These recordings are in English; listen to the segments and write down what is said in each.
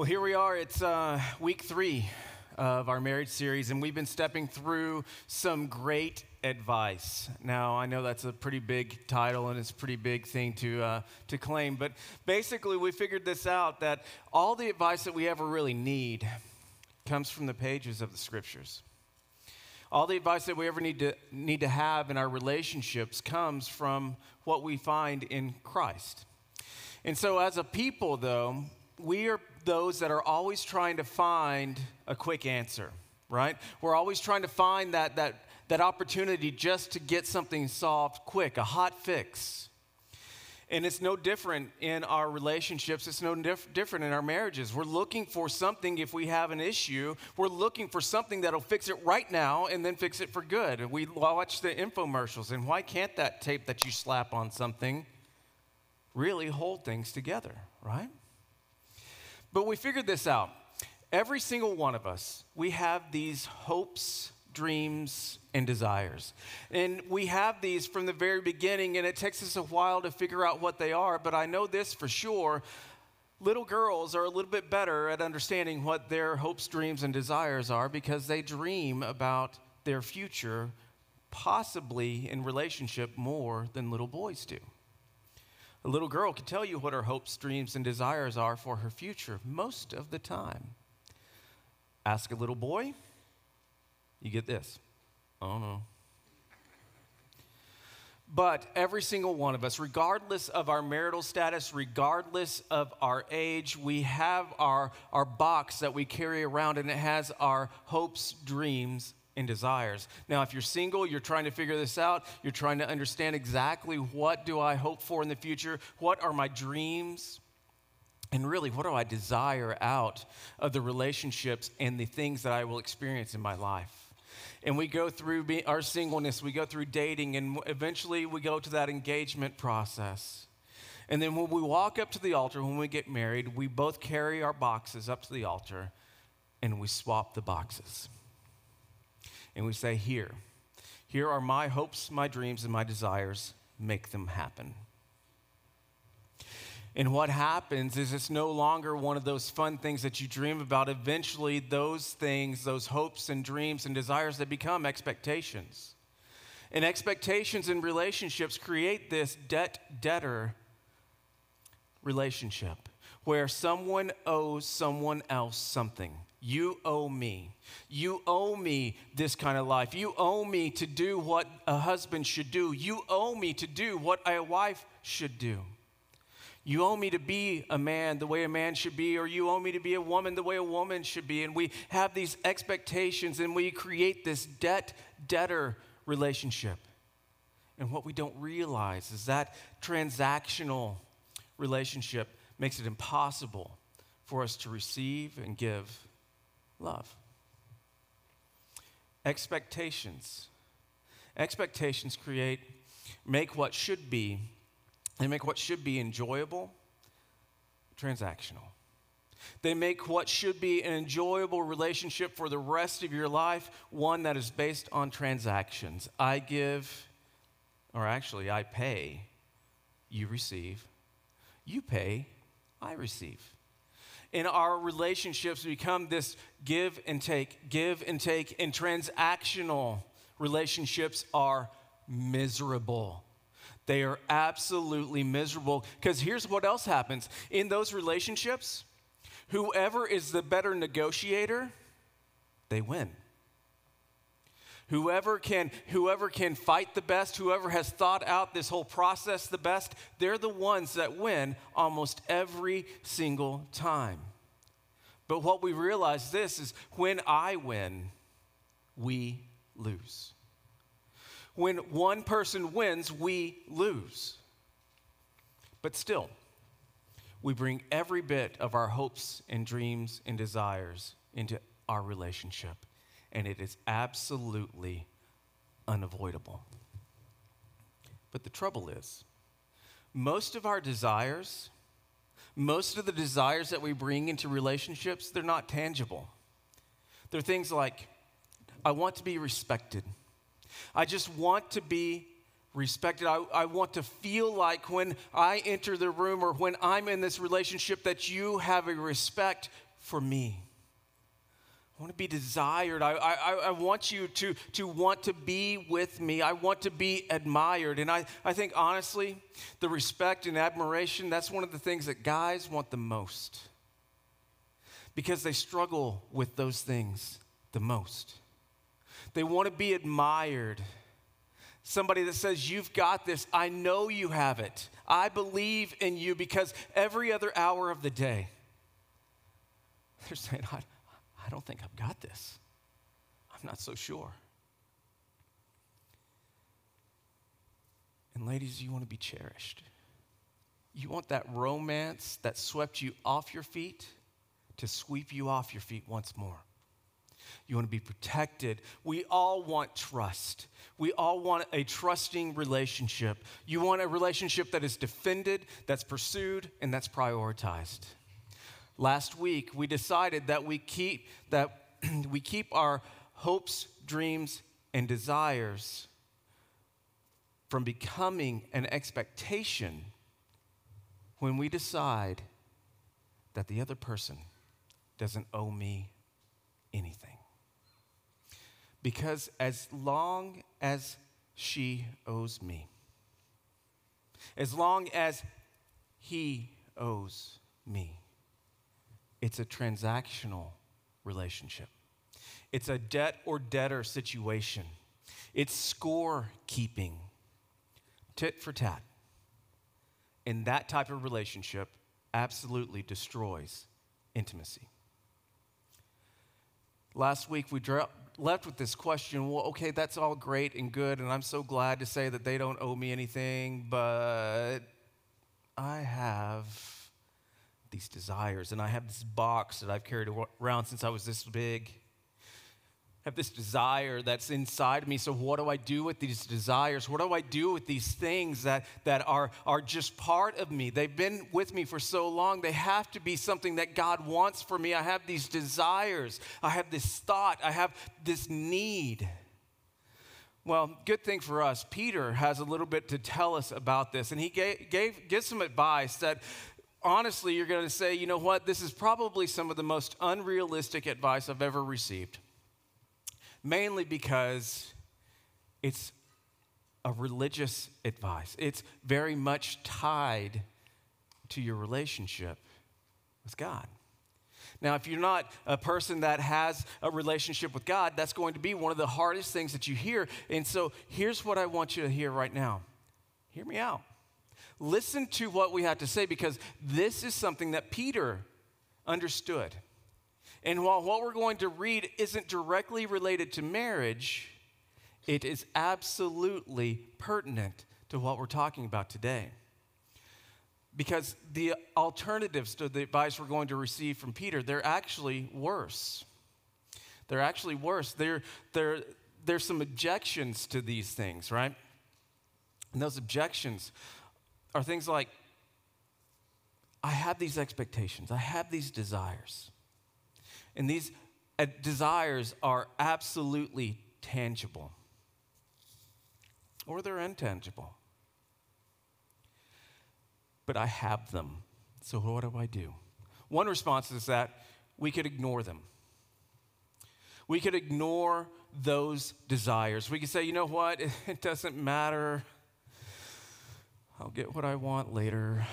Well, here we are. It's uh, week three of our marriage series, and we've been stepping through some great advice. Now, I know that's a pretty big title and it's a pretty big thing to, uh, to claim, but basically, we figured this out that all the advice that we ever really need comes from the pages of the scriptures. All the advice that we ever need to, need to have in our relationships comes from what we find in Christ. And so, as a people, though, we are those that are always trying to find a quick answer, right? We're always trying to find that, that, that opportunity just to get something solved quick, a hot fix. And it's no different in our relationships. It's no dif- different in our marriages. We're looking for something if we have an issue. We're looking for something that'll fix it right now and then fix it for good. We watch the infomercials. And why can't that tape that you slap on something really hold things together, right? But we figured this out. Every single one of us, we have these hopes, dreams, and desires. And we have these from the very beginning, and it takes us a while to figure out what they are. But I know this for sure little girls are a little bit better at understanding what their hopes, dreams, and desires are because they dream about their future, possibly in relationship more than little boys do. A little girl can tell you what her hopes, dreams, and desires are for her future most of the time. Ask a little boy, you get this. Oh no. But every single one of us, regardless of our marital status, regardless of our age, we have our, our box that we carry around and it has our hopes, dreams, and desires. Now, if you're single, you're trying to figure this out, you're trying to understand exactly what do I hope for in the future? What are my dreams? And really, what do I desire out of the relationships and the things that I will experience in my life? And we go through our singleness, we go through dating, and eventually we go to that engagement process. And then when we walk up to the altar, when we get married, we both carry our boxes up to the altar and we swap the boxes and we say, Here, here are my hopes, my dreams, and my desires. Make them happen. And what happens is it's no longer one of those fun things that you dream about. Eventually, those things, those hopes and dreams and desires, they become expectations. And expectations in relationships create this debt debtor relationship where someone owes someone else something. You owe me. You owe me this kind of life. You owe me to do what a husband should do. You owe me to do what a wife should do. You owe me to be a man the way a man should be, or you owe me to be a woman the way a woman should be. And we have these expectations and we create this debt debtor relationship. And what we don't realize is that transactional relationship makes it impossible for us to receive and give love. Expectations. Expectations create, make what should be, they make what should be enjoyable transactional. They make what should be an enjoyable relationship for the rest of your life one that is based on transactions. I give, or actually, I pay, you receive. You pay, I receive in our relationships become this give and take, give and take, and transactional relationships are miserable. They are absolutely miserable because here's what else happens in those relationships whoever is the better negotiator, they win. Whoever can, whoever can fight the best, whoever has thought out this whole process the best, they're the ones that win almost every single time. But what we realize this is when I win, we lose. When one person wins, we lose. But still, we bring every bit of our hopes and dreams and desires into our relationship and it is absolutely unavoidable. But the trouble is, most of our desires, most of the desires that we bring into relationships, they're not tangible. They're things like, I want to be respected. I just want to be respected. I, I, want to feel like when I enter the room or when I'm in this relationship that you have a respect for me. I want to be desired. I, I, I want you to, to want to be with me. I want to be admired. And I, I think, honestly, the respect and admiration, that's one of the things that guys want the most because they struggle with those things the most. They want to be admired. Somebody that says, You've got this. I know you have it. I believe in you because every other hour of the day, they're saying, I, I don't think I've got this. I'm not so sure. And ladies, you want to be cherished. You want that romance that swept you off your feet to sweep you off your feet once more. You want to be protected. We all want trust. We all want a trusting relationship. You want a relationship that is defended, that's pursued, and that's prioritized. Last week, we decided that we keep, that we keep our hopes, dreams, and desires from becoming an expectation when we decide that the other person doesn't owe me anything. Because as long as she owes me, as long as he owes me, it's a transactional relationship. It's a debt or debtor situation. It's score keeping, tit for tat. And that type of relationship absolutely destroys intimacy. Last week, we dro- left with this question well, okay, that's all great and good, and I'm so glad to say that they don't owe me anything, but I have these desires. And I have this box that I've carried around since I was this big. I have this desire that's inside me. So, what do I do with these desires? What do I do with these things that, that are, are just part of me? They've been with me for so long. They have to be something that God wants for me. I have these desires. I have this thought. I have this need. Well, good thing for us, Peter has a little bit to tell us about this. And he gave, gave gives some advice that honestly, you're going to say, you know what, this is probably some of the most unrealistic advice I've ever received. Mainly because it's a religious advice, it's very much tied to your relationship with God. Now, if you're not a person that has a relationship with God, that's going to be one of the hardest things that you hear. And so here's what I want you to hear right now hear me out. Listen to what we have to say because this is something that Peter understood. And while what we're going to read isn't directly related to marriage, it is absolutely pertinent to what we're talking about today. Because the alternatives to the advice we're going to receive from Peter, they're actually worse. They're actually worse. There, there, there's some objections to these things, right? And those objections are things like I have these expectations, I have these desires. And these uh, desires are absolutely tangible, or they're intangible. But I have them. So what do I do? One response is that we could ignore them. We could ignore those desires. We could say, you know what, it doesn't matter. I'll get what I want later.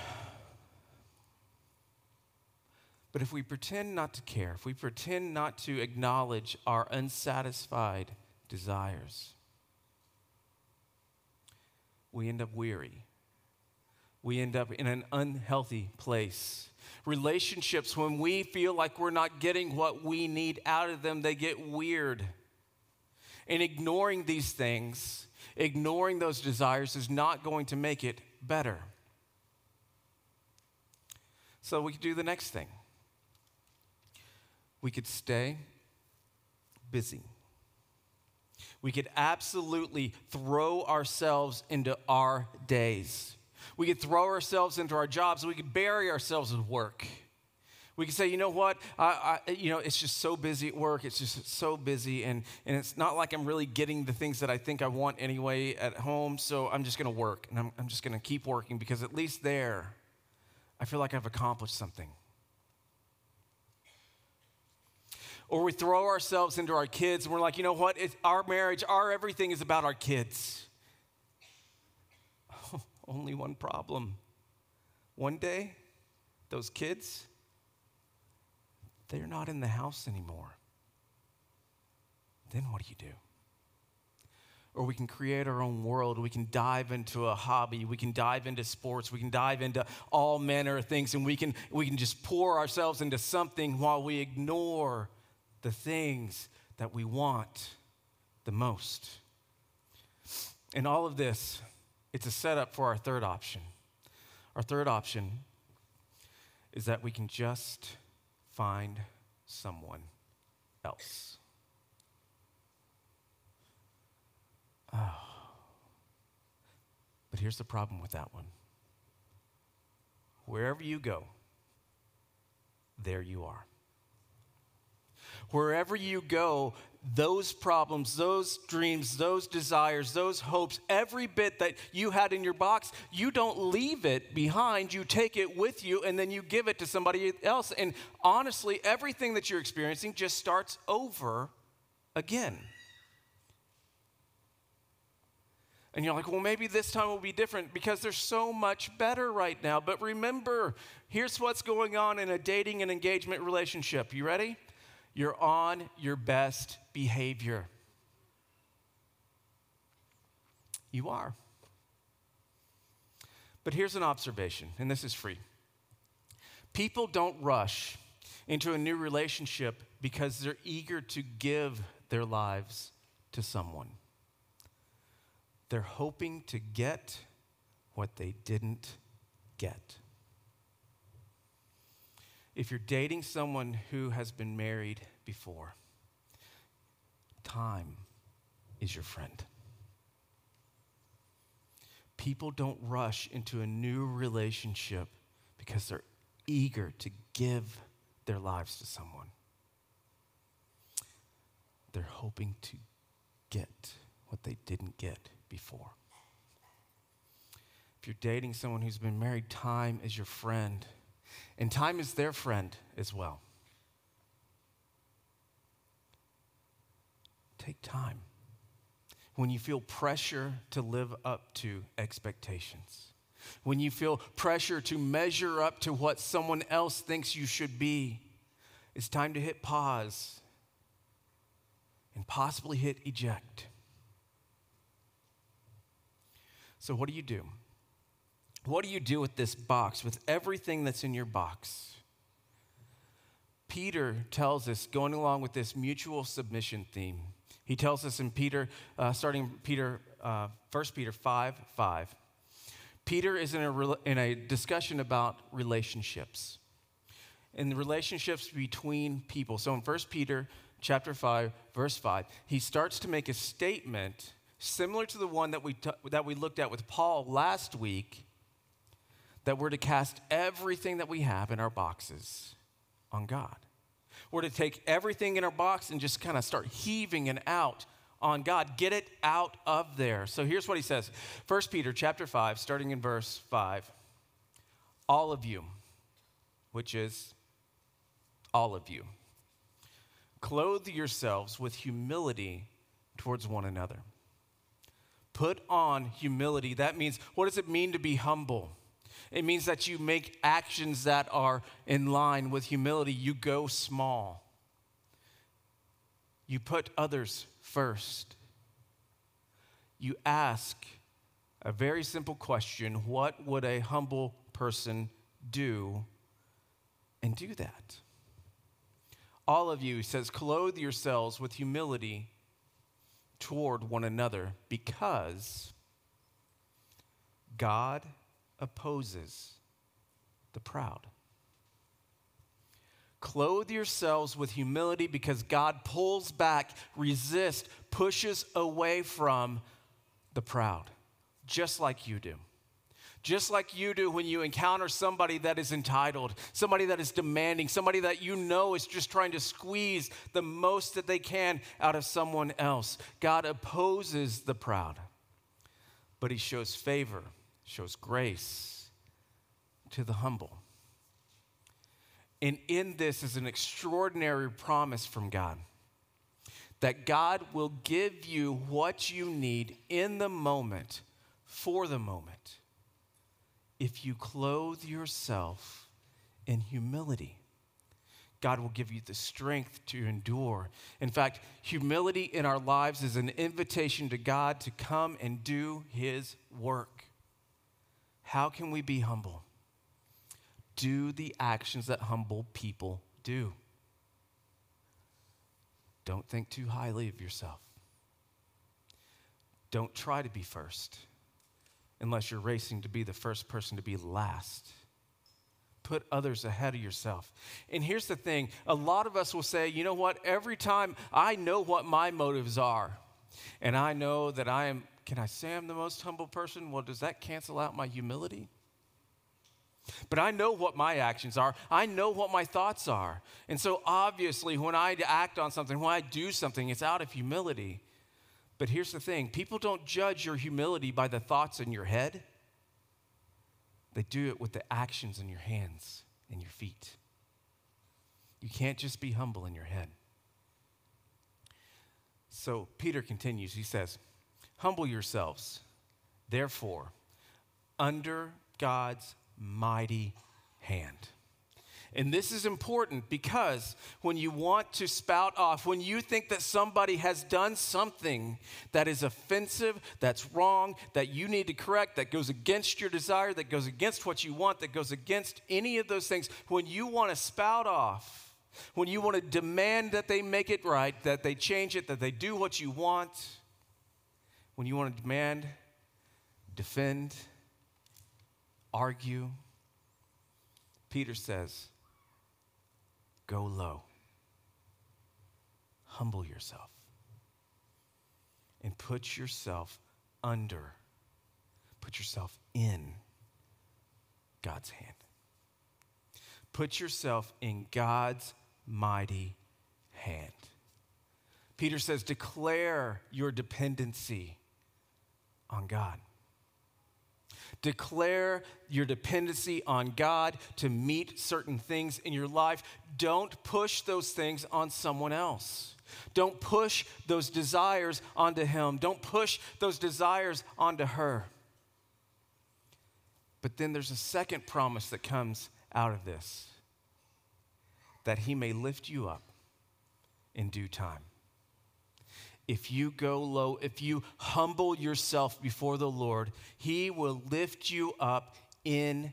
But if we pretend not to care, if we pretend not to acknowledge our unsatisfied desires, we end up weary. We end up in an unhealthy place. Relationships, when we feel like we're not getting what we need out of them, they get weird. And ignoring these things, ignoring those desires, is not going to make it better. So we could do the next thing. We could stay busy. We could absolutely throw ourselves into our days. We could throw ourselves into our jobs. We could bury ourselves in work. We can say, you know what, I, I, you know, it's just so busy at work. It's just so busy, and, and it's not like I'm really getting the things that I think I want anyway at home. So I'm just going to work, and I'm, I'm just going to keep working because at least there, I feel like I've accomplished something. Or we throw ourselves into our kids and we're like, you know what? It's our marriage, our everything is about our kids. only one problem. One day, those kids, they're not in the house anymore. Then what do you do? or we can create our own world. We can dive into a hobby. We can dive into sports. We can dive into all manner of things, and we can, we can just pour ourselves into something while we ignore the things that we want the most. And all of this, it's a setup for our third option. Our third option is that we can just find someone else. Oh. But here's the problem with that one wherever you go, there you are. Wherever you go, those problems, those dreams, those desires, those hopes, every bit that you had in your box, you don't leave it behind. You take it with you and then you give it to somebody else. And honestly, everything that you're experiencing just starts over again. And you're like, well, maybe this time will be different because there's so much better right now. But remember, here's what's going on in a dating and engagement relationship. You ready? You're on your best behavior. You are. But here's an observation, and this is free. People don't rush into a new relationship because they're eager to give their lives to someone. They're hoping to get what they didn't get. If you're dating someone who has been married before, time is your friend. People don't rush into a new relationship because they're eager to give their lives to someone. They're hoping to get what they didn't get before. If you're dating someone who's been married, time is your friend, and time is their friend as well. Take time. When you feel pressure to live up to expectations, when you feel pressure to measure up to what someone else thinks you should be, it's time to hit pause and possibly hit eject. So, what do you do? What do you do with this box, with everything that's in your box? Peter tells us, going along with this mutual submission theme, he tells us in Peter, uh, starting Peter, uh, 1 Peter 5 5. Peter is in a, in a discussion about relationships and the relationships between people. So in 1 Peter chapter 5, verse 5, he starts to make a statement similar to the one that we, t- that we looked at with Paul last week, that we're to cast everything that we have in our boxes on God. We're to take everything in our box and just kind of start heaving it out on God. Get it out of there. So here's what he says. 1 Peter chapter 5, starting in verse 5. All of you, which is all of you, clothe yourselves with humility towards one another Put on humility. That means, what does it mean to be humble? It means that you make actions that are in line with humility. You go small. You put others first. You ask a very simple question What would a humble person do? And do that. All of you, says, clothe yourselves with humility toward one another because God opposes the proud. Clothe yourselves with humility because God pulls back, resists, pushes away from the proud, just like you do just like you do when you encounter somebody that is entitled, somebody that is demanding, somebody that you know is just trying to squeeze the most that they can out of someone else. God opposes the proud, but He shows favor, shows grace to the humble. And in this is an extraordinary promise from God that God will give you what you need in the moment, for the moment, if you clothe yourself in humility. God will give you the strength to endure. In fact, humility in our lives is an invitation to God to come and do His work. How can we be humble? Do the actions that humble people do. Don't think too highly of yourself. Don't try to be first unless you're racing to be the first person to be last. Put others ahead of yourself. And here's the thing a lot of us will say, you know what, every time I know what my motives are, and I know that I am, can I say I'm the most humble person? Well, does that cancel out my humility? But I know what my actions are. I know what my thoughts are. And so obviously, when I act on something, when I do something, it's out of humility. But here's the thing people don't judge your humility by the thoughts in your head, they do it with the actions in your hands and your feet. You can't just be humble in your head. So Peter continues. He says, Humble yourselves, therefore, under God's mighty hand. And this is important because when you want to spout off, when you think that somebody has done something that is offensive, that's wrong, that you need to correct, that goes against your desire, that goes against what you want, that goes against any of those things, when you want to spout off, when you want to demand that they make it right, that they change it, that they do what you want, when you want to demand, defend, argue, Peter says, Go low, humble yourself, and put yourself under, put yourself in God's hand. Put yourself in God's mighty hand. Peter says, declare your dependency on God. Declare your dependency on God to meet certain things in your life. Don't push those things on someone else. Don't push those desires onto him. Don't push those desires onto her. But then there's a second promise that comes out of this that he may lift you up in due time if you go low, if you humble yourself before the Lord, He will lift you up in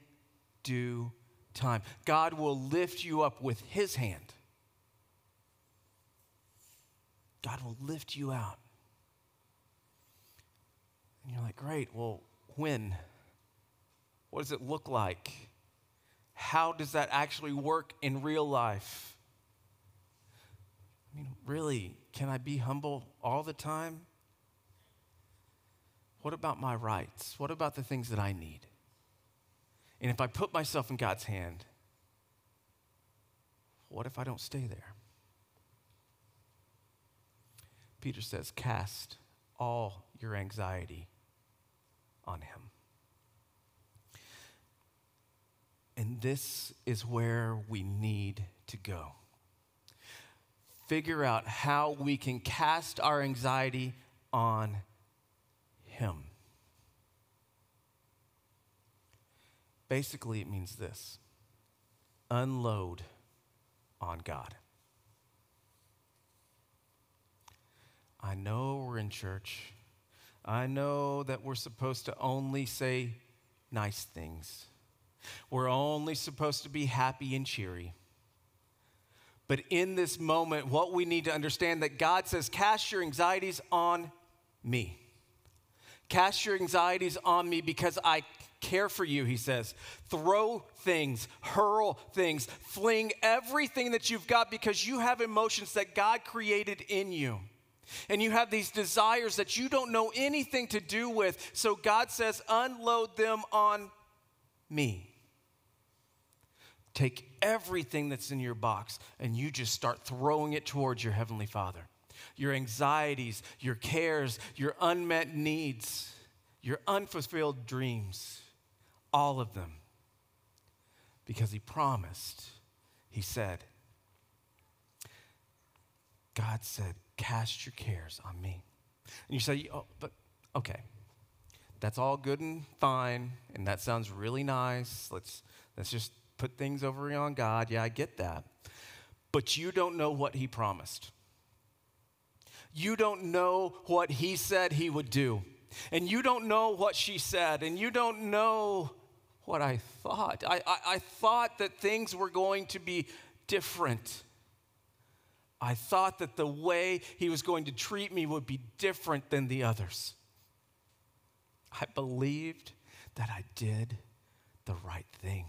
due time. God will lift you up with His hand. God will lift you out. And you're like, great, well, when? What does it look like? How does that actually work in real life? I mean, really, can I be humble all the time? What about my rights? What about the things that I need? And if I put myself in God's hand, what if I don't stay there? Peter says, Cast all your anxiety on Him. And this is where we need to go figure out how we can cast our anxiety on Him. Basically, it means this unload on God. I know we're in church. I know that we're supposed to only say nice things. We're only supposed to be happy and cheery. But in this moment, what we need to understand that God says, cast your anxieties on me. Cast your anxieties on me because I care for you, he says. Throw things, hurl things, fling everything that you've got because you have emotions that God created in you. And you have these desires that you don't know anything to do with. So God says, unload them on me. Take everything that's in your box and you just start throwing it towards your Heavenly Father. Your anxieties, your cares, your unmet needs, your unfulfilled dreams, all of them. Because He promised he said, God said, Cast your cares on me. And you say, Oh, but okay, that's all good and fine, and that sounds really nice. Let's, let's just put things over on God. Yeah, I get that. But you don't know what He promised. You don't know what He said He would do. And you don't know what she said. And you don't know what I thought. I, I, I thought that things were going to be different. I thought that the way he was going to treat me would be different than the others. I believed that I did the right thing.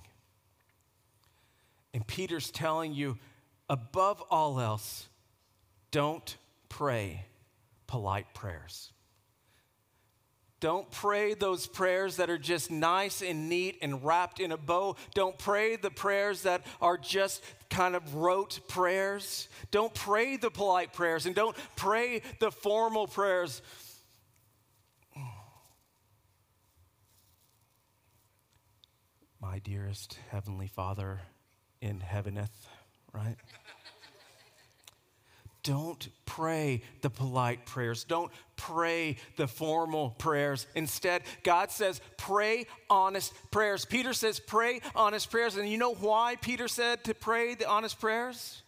And Peter's telling you, above all else, don't pray polite prayers. Don't pray those prayers that are just nice and neat and wrapped in a bow. Don't pray the prayers that are just kind of rote prayers. Don't pray the polite prayers and don't pray the formal prayers. My dearest Heavenly Father in heaveneth, right? Don't pray the polite prayers. Don't pray the formal prayers. Instead, God says, pray honest prayers. Peter says, pray honest prayers. And you know why Peter said to pray the honest prayers?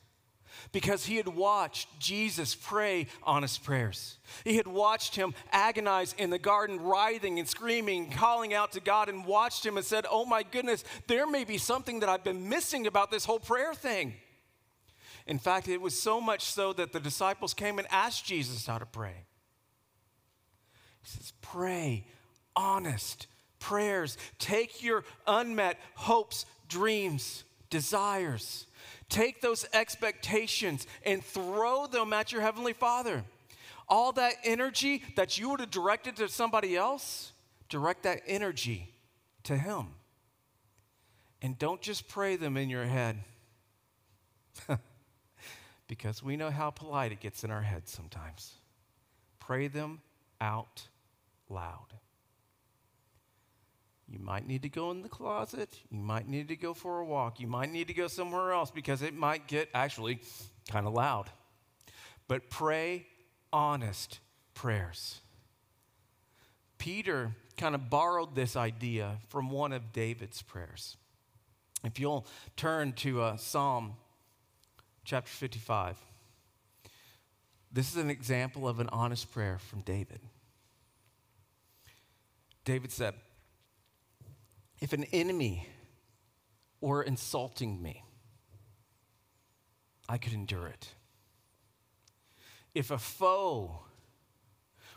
Because he had watched Jesus pray honest prayers. He had watched him agonize in the garden, writhing and screaming, calling out to God, and watched him and said, Oh my goodness, there may be something that I've been missing about this whole prayer thing. In fact, it was so much so that the disciples came and asked Jesus how to pray. He says, Pray, honest prayers. Take your unmet hopes, dreams, desires. Take those expectations and throw them at your Heavenly Father. All that energy that you would have directed to somebody else, direct that energy to Him. And don't just pray them in your head. because we know how polite it gets in our heads sometimes. Pray them out loud. You might need to go in the closet. You might need to go for a walk. You might need to go somewhere else because it might get actually kind of loud. But pray honest prayers. Peter kind of borrowed this idea from one of David's prayers. If you'll turn to uh, Psalm chapter 55. This is an example of an honest prayer from David. David said, If an enemy were insulting me, I could endure it. If a foe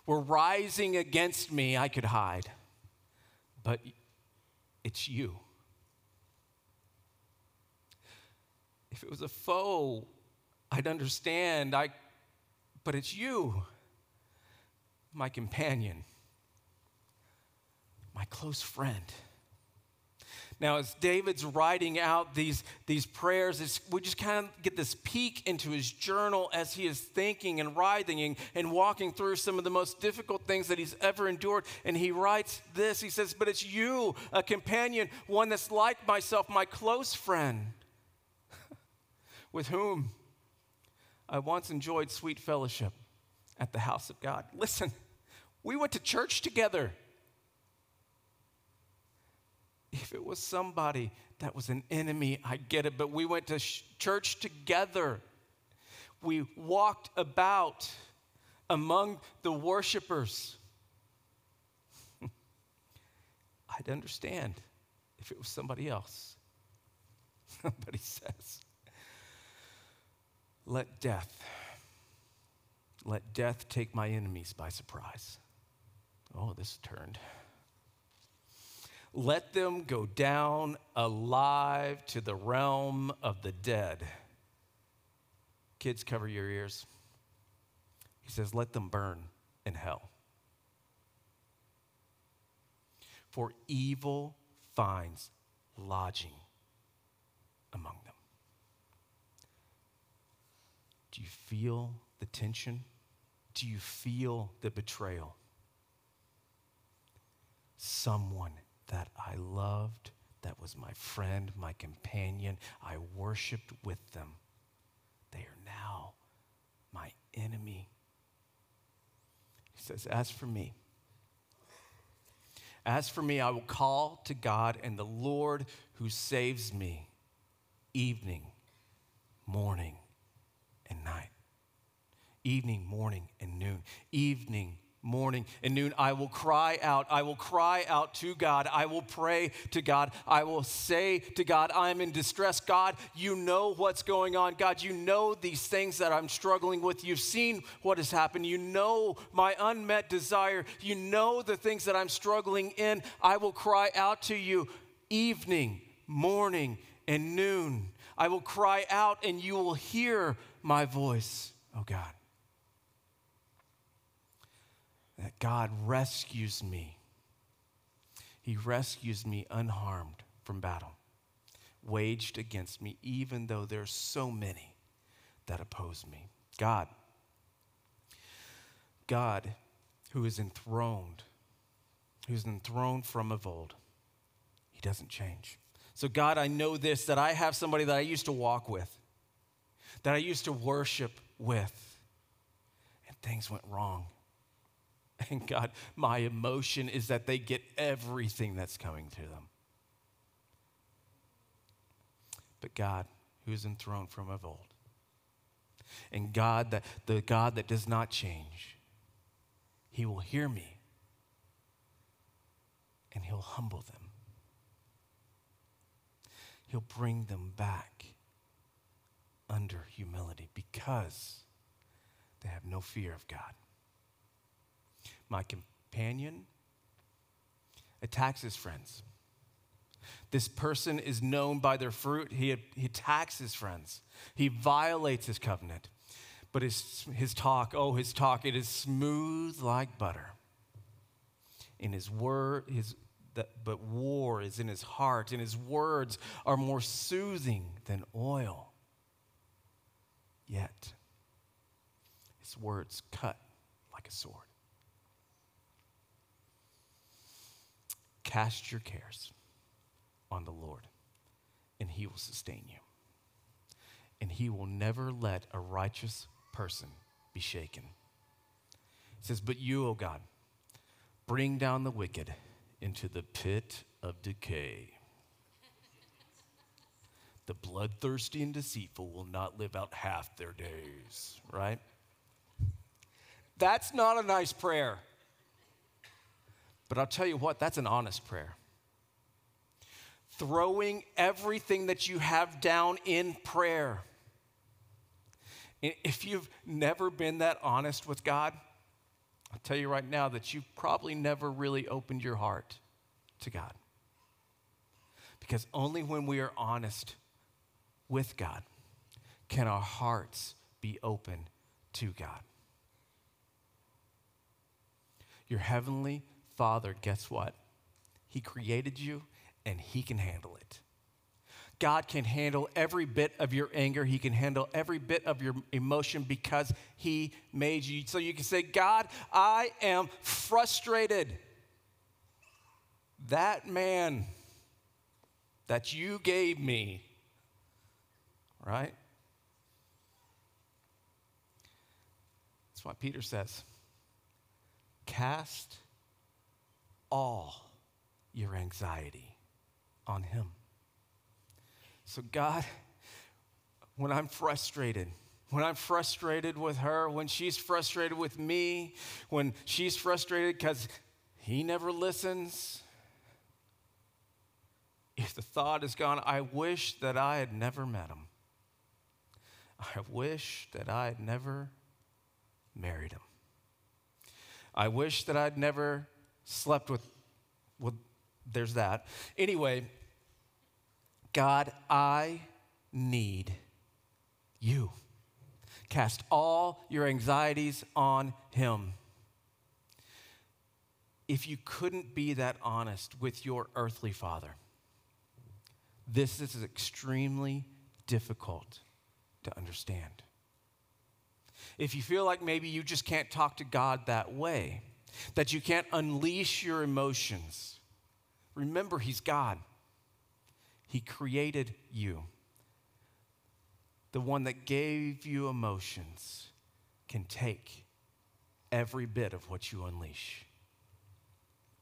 were rising against me, I could hide. But it's you. If it was a foe, I'd understand. I, but it's you, my companion, my close friend. Now, as David's writing out these, these prayers, we just kind of get this peek into his journal as he is thinking and writhing and, and walking through some of the most difficult things that he's ever endured. And he writes this He says, But it's you, a companion, one that's like myself, my close friend with whom I once enjoyed sweet fellowship at the house of God. Listen, we went to church together. If it was somebody that was an enemy, I get it, but we went to sh- church together. We walked about among the worshipers. I'd understand if it was somebody else. but he says, let death, let death take my enemies by surprise. Oh, this turned. Let them go down alive to the realm of the dead. Kids, cover your ears. He says, Let them burn in hell. For evil finds lodging among them. Do you feel the tension? Do you feel the betrayal? Someone that I loved that was my friend, my companion. I worshiped with them. They are now my enemy. He says, As for me, as for me, I will call to God and the Lord who saves me evening, morning, and night. Evening, morning, and noon. Evening, morning and noon. I will cry out. I will cry out to God. I will pray to God. I will say to God, I'm in distress. God, you know what's going on. God, you know these things that I'm struggling with. You've seen what has happened. You know my unmet desire. You know the things that I'm struggling in. I will cry out to you evening, morning, and noon. I will cry out and you will hear my voice, oh God that God rescues me. He rescues me unharmed from battle, waged against me, even though there's so many that oppose me. God, God, who is enthroned, who's enthroned from of old, he doesn't change. So, God, I know this that I have somebody that I used to walk with, that I used to worship with, and things went wrong. And God, my emotion is that they get everything that's coming to them. But God, who's enthroned from of old, and God, that, the God that does not change, He will hear me and He'll humble them. He'll bring them back under humility because they have no fear of God my companion, attacks his friends. This person is known by their fruit. He, he attacks his friends. He violates his covenant. But his, his talk, oh, his talk, it is smooth like butter. In his word, his, the, but war is in his heart, and his words are more soothing than oil. Yet, his words cut like a sword. Cast your cares on the Lord, and he will sustain you. And he will never let a righteous person be shaken. It says, But you, O God, bring down the wicked into the pit of decay. the bloodthirsty and deceitful will not live out half their days, right? That's not a nice prayer. But I'll tell you what, that's an honest prayer. Throwing everything that you have down in prayer. If you've never been that honest with God, I'll tell you right now that you've probably never really opened your heart to God. Because only when we are honest with God can our hearts be open to God. Your heavenly Father, guess what? He created you and He can handle it. God can handle every bit of your anger. He can handle every bit of your emotion because He made you. So you can say, God, I am frustrated. That man that you gave me, right? That's what Peter says. Cast all your anxiety on Him. So, God, when I'm frustrated, when I'm frustrated with her, when she's frustrated with me, when she's frustrated because he never listens, if the thought is gone, I wish that I had never met him. I wish that I had never married him. I wish that I'd never slept with, well, there's that. Anyway, God, I need you. Cast all your anxieties on Him. If you couldn't be that honest with your earthly father, this is extremely difficult to understand. If you feel like maybe you just can't talk to God that way, that you can't unleash your emotions. Remember, He's God. He created you. The one that gave you emotions can take every bit of what you unleash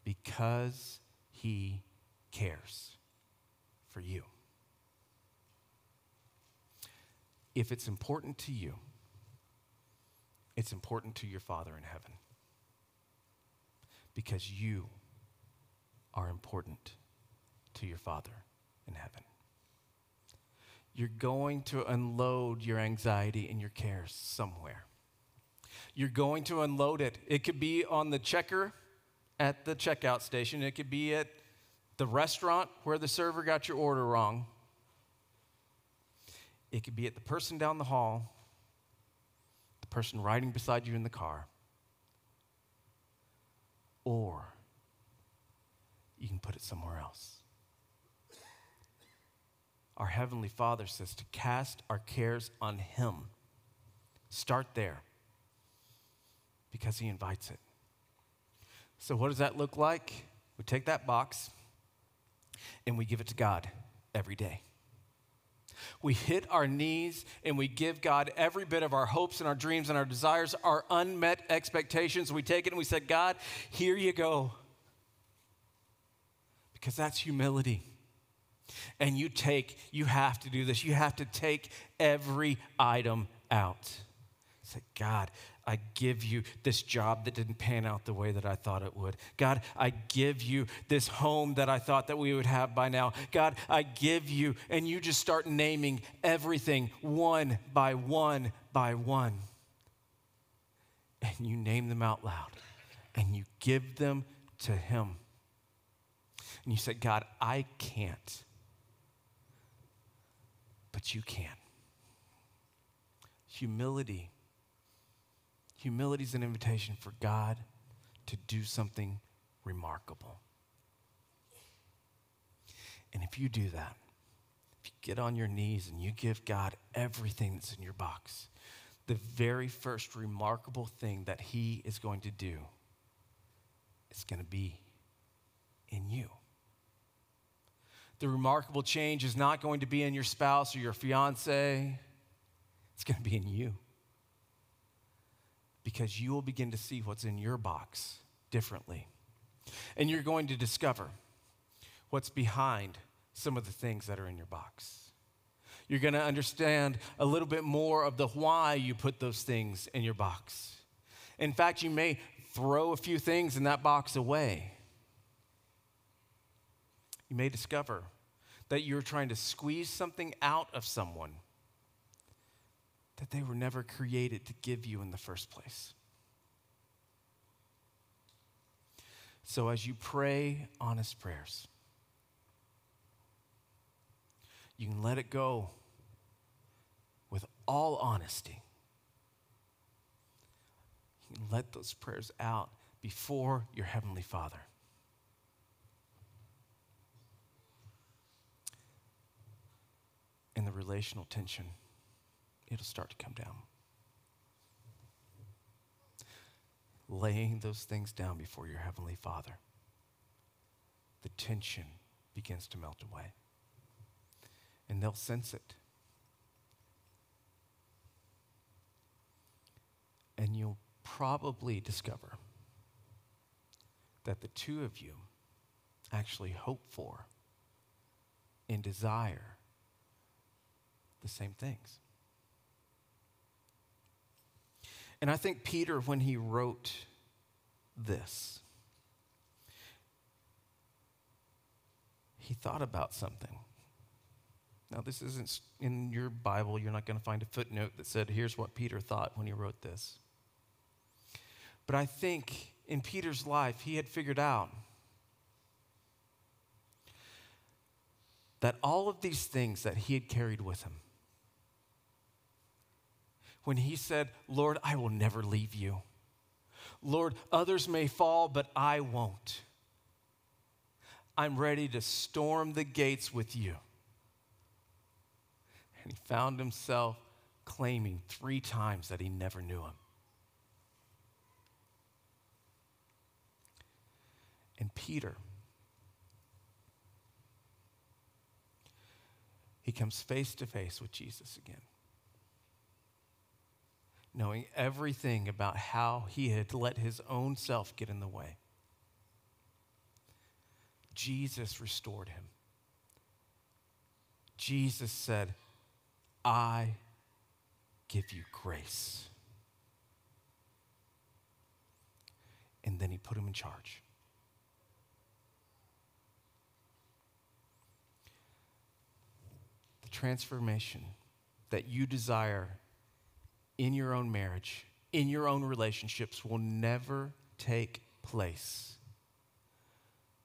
because he cares for you. If it's important to you, it's important to your Father in heaven because you are important to your Father in heaven. You're going to unload your anxiety and your cares somewhere. You're going to unload it. It could be on the checker at the checkout station, it could be at the restaurant where the server got your order wrong, it could be at the person down the hall, the person riding beside you in the car, or you can put it somewhere else. Our Heavenly Father says to cast our cares on Him. Start there because He invites it. So, what does that look like? We take that box and we give it to God every day. We hit our knees and we give God every bit of our hopes and our dreams and our desires, our unmet expectations. We take it and we say, God, here you go. Because that's humility. And you take, you have to do this. You have to take every item out. Say, God, I give you this job that didn't pan out the way that I thought it would. God, I give you this home that I thought that we would have by now. God, I give you, and you just start naming everything one by one by one. And you name them out loud, and you give them to Him. And you say, God, I can't, but you can. Humility Humility is an invitation for God to do something remarkable. And if you do that, if you get on your knees and you give God everything that's in your box, the very first remarkable thing that He is going to do is going to be in you. The remarkable change is not going to be in your spouse or your fiance, it's going to be in you because you will begin to see what's in your box differently. And you're going to discover what's behind some of the things that are in your box. You're going to understand a little bit more of the why you put those things in your box. In fact, you may throw a few things in that box away. You may discover that you're trying to squeeze something out of someone that they were never created to give you in the first place. So, as you pray honest prayers, you can let it go with all honesty. You can let those prayers out before your Heavenly Father. And the relational tension it'll start to come down. Laying those things down before your Heavenly Father, the tension begins to melt away. And they'll sense it. And you'll probably discover that the two of you actually hope for and desire the same things. And I think Peter, when he wrote this, he thought about something. Now, this isn't in your Bible. You're not going to find a footnote that said, here's what Peter thought when he wrote this. But I think in Peter's life, he had figured out that all of these things that he had carried with him, when he said, Lord, I will never leave you. Lord, others may fall, but I won't. I'm ready to storm the gates with you. And he found himself claiming three times that he never knew him. And Peter, he comes face to face with Jesus again. Knowing everything about how he had let his own self get in the way. Jesus restored him. Jesus said, I give you grace. And then he put him in charge. The transformation that you desire in your own marriage, in your own relationships, will never take place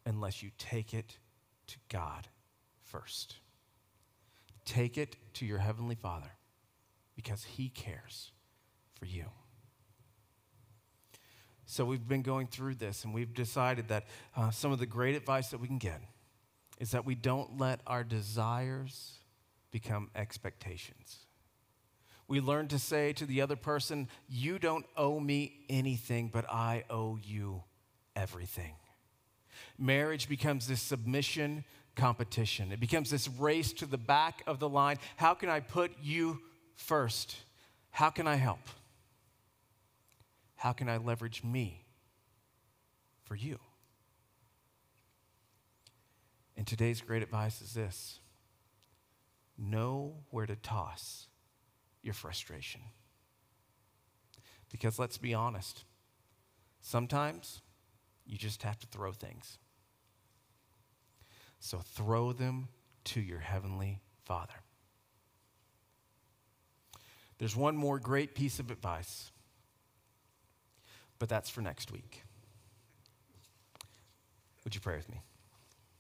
unless you take it to God first. Take it to your Heavenly Father because He cares for you. So, we've been going through this and we've decided that uh, some of the great advice that we can get is that we don't let our desires become expectations. We learn to say to the other person, You don't owe me anything, but I owe you everything. Marriage becomes this submission competition. It becomes this race to the back of the line. How can I put you first? How can I help? How can I leverage me for you? And today's great advice is this know where to toss your frustration. Because let's be honest, sometimes you just have to throw things. So throw them to your heavenly Father. There's one more great piece of advice, but that's for next week. Would you pray with me?